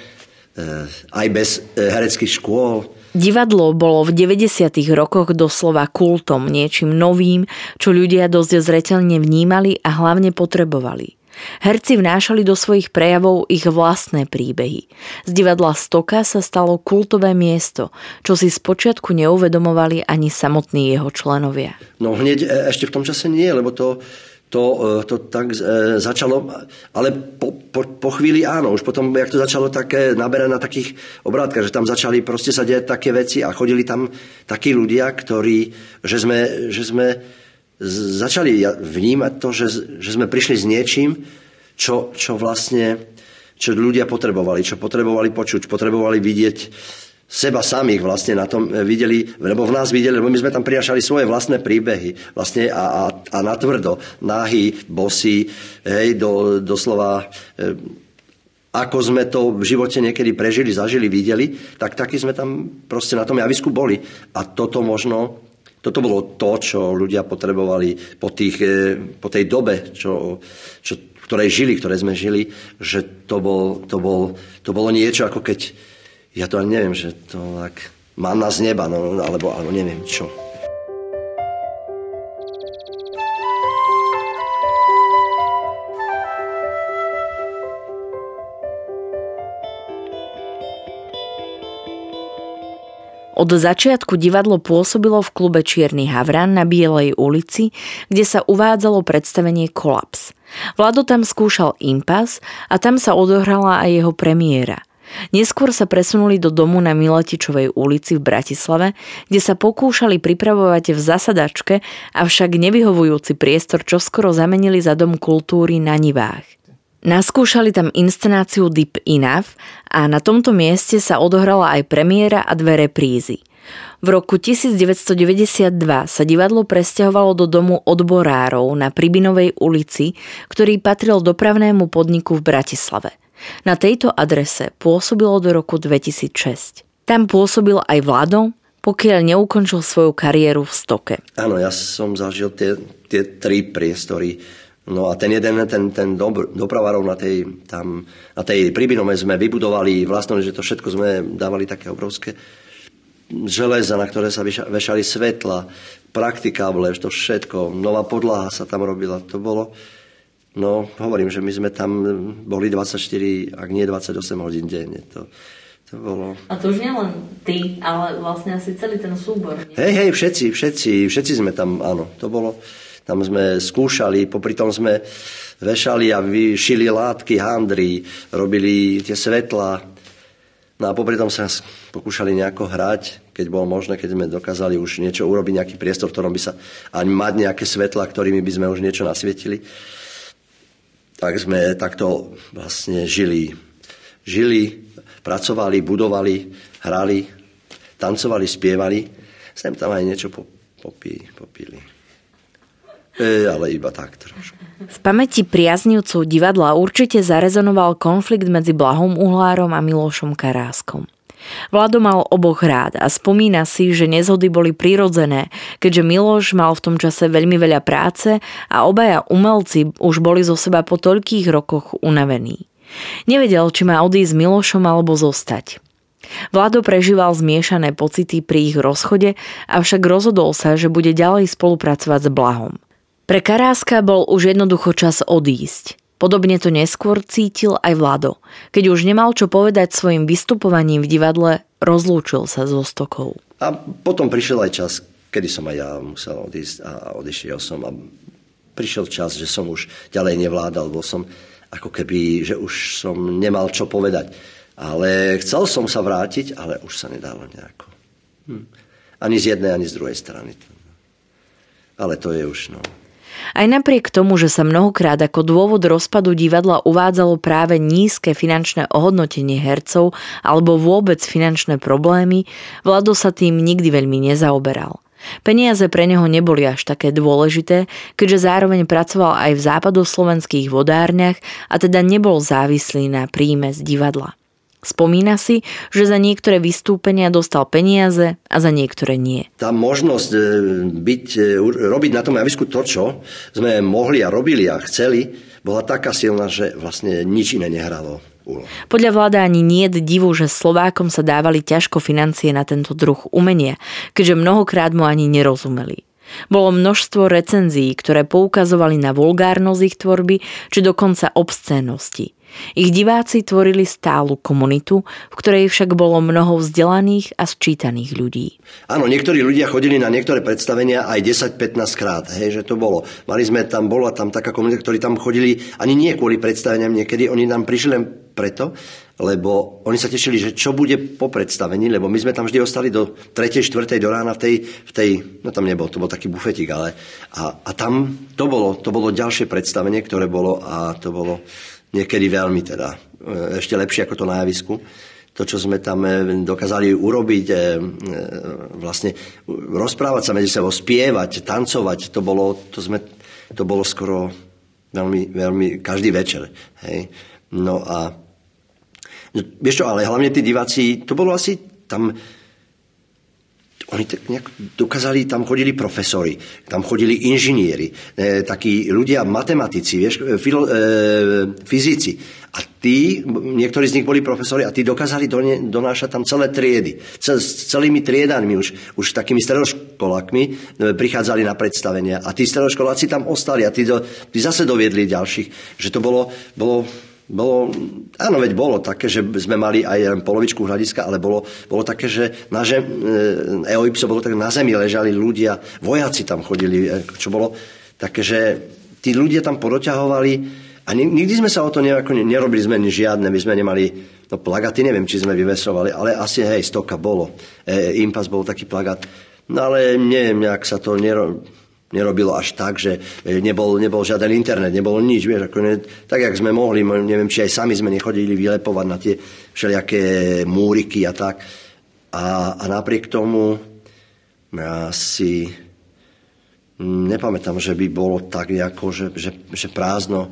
B: eh, aj bez eh, hereckých škôl,
A: Divadlo bolo v 90. rokoch doslova kultom, niečím novým, čo ľudia dosť zreteľne vnímali a hlavne potrebovali. Herci vnášali do svojich prejavov ich vlastné príbehy. Z divadla Stoka sa stalo kultové miesto, čo si spočiatku neuvedomovali ani samotní jeho členovia.
B: No hneď e, ešte v tom čase nie, lebo to to, e, to tak e, začalo, ale po, po, po chvíli áno, už potom, jak to začalo také naberať na takých obrátkach, že tam začali proste sa diať také veci a chodili tam takí ľudia, ktorí, že sme, že sme začali vnímať to, že, že sme prišli s niečím, čo, čo vlastne čo ľudia potrebovali, čo potrebovali počuť, potrebovali vidieť seba samých vlastne na tom e, videli, lebo v nás videli, lebo my sme tam priašali svoje vlastné príbehy vlastne a, a, a natvrdo, náhy, bosy, hej, do, doslova e, ako sme to v živote niekedy prežili, zažili, videli, tak takí sme tam proste na tom javisku boli. A toto možno, toto bolo to, čo ľudia potrebovali po, tých, e, po tej dobe, čo, čo, ktorej žili, ktoré sme žili, že to, bol, to, bol, to bolo niečo, ako keď ja to ani neviem, že to tak manna z neba, no, alebo, alebo neviem čo.
A: Od začiatku divadlo pôsobilo v klube Čierny Havran na Bielej ulici, kde sa uvádzalo predstavenie Kolaps. Vlado tam skúšal impas a tam sa odohrala aj jeho premiéra – Neskôr sa presunuli do domu na Miletičovej ulici v Bratislave, kde sa pokúšali pripravovať v zasadačke, avšak nevyhovujúci priestor čoskoro zamenili za dom kultúry na Nivách. Naskúšali tam inscenáciu Deep Enough a na tomto mieste sa odohrala aj premiéra a dve reprízy. V roku 1992 sa divadlo presťahovalo do domu odborárov na Pribinovej ulici, ktorý patril dopravnému podniku v Bratislave. Na tejto adrese pôsobilo do roku 2006. Tam pôsobil aj Vlado, pokiaľ neukončil svoju kariéru v stoke.
B: Áno, ja som zažil tie, tie tri priestory No a ten jeden, ten, ten do, dopravarov na tej, tam, na tej príbinome sme vybudovali vlastne, že to všetko sme dávali také obrovské železa, na ktoré sa vešali svetla, praktikáble, to všetko, nová podlaha sa tam robila, to bolo, no hovorím, že my sme tam boli 24, ak nie 28 hodín denne, to, to bolo...
A: A to už nie len ty, ale vlastne asi celý ten súbor.
B: Hej, hej, všetci, všetci, všetci sme tam, áno, to bolo... Tam sme skúšali, popri tom sme vešali a vyšili látky, handry, robili tie svetla. No a popri tom sa pokúšali nejako hrať, keď bolo možné, keď sme dokázali už niečo urobiť, nejaký priestor, v ktorom by sa ani mať nejaké svetla, ktorými by sme už niečo nasvietili. Tak sme takto vlastne žili. Žili, pracovali, budovali, hrali, tancovali, spievali. Sem tam aj niečo popili. E, ale iba tak trošku.
A: V pamäti priaznivcov divadla určite zarezonoval konflikt medzi Blahom Uhlárom a Milošom Karáskom. Vlado mal oboch rád a spomína si, že nezhody boli prirodzené, keďže Miloš mal v tom čase veľmi veľa práce a obaja umelci už boli zo seba po toľkých rokoch unavení. Nevedel, či má odísť s Milošom alebo zostať. Vlado prežíval zmiešané pocity pri ich rozchode, avšak rozhodol sa, že bude ďalej spolupracovať s Blahom. Pre Karáska bol už jednoducho čas odísť. Podobne to neskôr cítil aj Vlado. Keď už nemal čo povedať svojim vystupovaním v divadle, rozlúčil sa so Stokou.
B: A potom prišiel aj čas, kedy som aj ja musel odísť a odišiel som a prišiel čas, že som už ďalej nevládal, bol som ako keby, že už som nemal čo povedať. Ale chcel som sa vrátiť, ale už sa nedalo nejako. Hm. Ani z jednej, ani z druhej strany. Ale to je už, no.
A: Aj napriek tomu, že sa mnohokrát ako dôvod rozpadu divadla uvádzalo práve nízke finančné ohodnotenie hercov alebo vôbec finančné problémy, Vlado sa tým nikdy veľmi nezaoberal. Peniaze pre neho neboli až také dôležité, keďže zároveň pracoval aj v západoslovenských vodárniach a teda nebol závislý na príjme z divadla. Spomína si, že za niektoré vystúpenia dostal peniaze a za niektoré nie.
B: Tá možnosť e, byť, e, robiť na tom javisku to, čo sme mohli a robili a chceli, bola taká silná, že vlastne nič iné nehralo.
A: Podľa vláda ani nie je divu, že Slovákom sa dávali ťažko financie na tento druh umenia, keďže mnohokrát mu ani nerozumeli. Bolo množstvo recenzií, ktoré poukazovali na vulgárnosť ich tvorby, či dokonca obscénosti. Ich diváci tvorili stálu komunitu, v ktorej však bolo mnoho vzdelaných a sčítaných ľudí.
B: Áno, niektorí ľudia chodili na niektoré predstavenia aj 10-15 krát, hej, že to bolo. Mali sme tam, bola tam taká komunita, ktorí tam chodili ani nie kvôli predstaveniam niekedy, oni tam prišli len preto, lebo oni sa tešili, že čo bude po predstavení, lebo my sme tam vždy ostali do 3. 4. do rána v tej, v tej no tam nebol, to bol taký bufetik, ale a, a tam to bolo, to bolo ďalšie predstavenie, ktoré bolo a to bolo niekedy veľmi teda e, ešte lepšie ako to na javisku. To, čo sme tam e, dokázali urobiť, e, vlastne rozprávať sa medzi sebou, spievať, tancovať, to bolo, to sme, to bolo skoro veľmi, veľmi každý večer. Hej. No a vieš čo, ale hlavne tí diváci, to bolo asi tam oni tak nejak dokázali, tam chodili profesori, tam chodili inžinieri, e, takí ľudia, matematici, vieš, e, filo, e, fyzici. A tí, niektorí z nich boli profesori a tí dokázali donášať tam celé triedy. Cel, s celými triedami už, už takými stredoškolákmi e, prichádzali na predstavenia. A tí stredoškoláci tam ostali a tí, do, tí zase doviedli ďalších. Že to bolo, bolo bolo, áno, veď bolo také, že sme mali aj polovičku hľadiska, ale bolo, bolo také, že na žem, Eoipso bolo tak, na zemi ležali ľudia, vojaci tam chodili, e, čo bolo také, že tí ľudia tam podoťahovali a nikdy sme sa o to nejako nerobili sme žiadne, my sme nemali, no plagaty, neviem, či sme vyvesovali, ale asi hej, stoka bolo. E, Impas bol taký plagát. No ale neviem, nejak sa to nero, nerobilo až tak, že e, nebol, nebol žiaden internet, nebolo nič, vieš, ako ne, tak, jak sme mohli, neviem, či aj sami sme nechodili vylepovať na tie všelijaké múriky a tak. A, a napriek tomu ja si nepamätám, že by bolo tak, ako, že, že, že prázdno.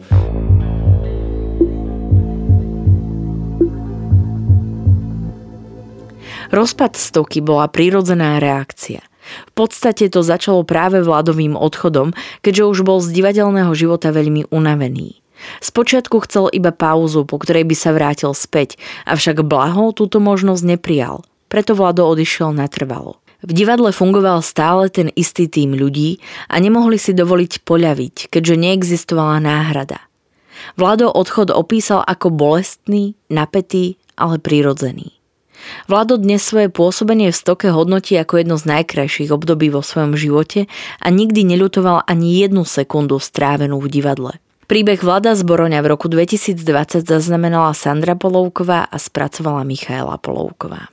A: Rozpad stoky bola prírodzená reakcia. V podstate to začalo práve vládovým odchodom, keďže už bol z divadelného života veľmi unavený. Spočiatku chcel iba pauzu, po ktorej by sa vrátil späť, avšak Blaho túto možnosť neprijal. Preto Vlado odišiel natrvalo. V divadle fungoval stále ten istý tým ľudí a nemohli si dovoliť poľaviť, keďže neexistovala náhrada. Vlado odchod opísal ako bolestný, napätý, ale prirodzený. Vlado dnes svoje pôsobenie v stoke hodnotí ako jedno z najkrajších období vo svojom živote a nikdy neľutoval ani jednu sekundu strávenú v divadle. Príbeh Vlada Zboroňa v roku 2020 zaznamenala Sandra Polovková a spracovala Michaela Polovková.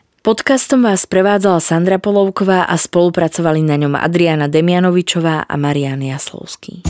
A: Podcastom vás prevádzala Sandra Polovková a spolupracovali na ňom Adriana Demianovičová a Marian Jaslovský.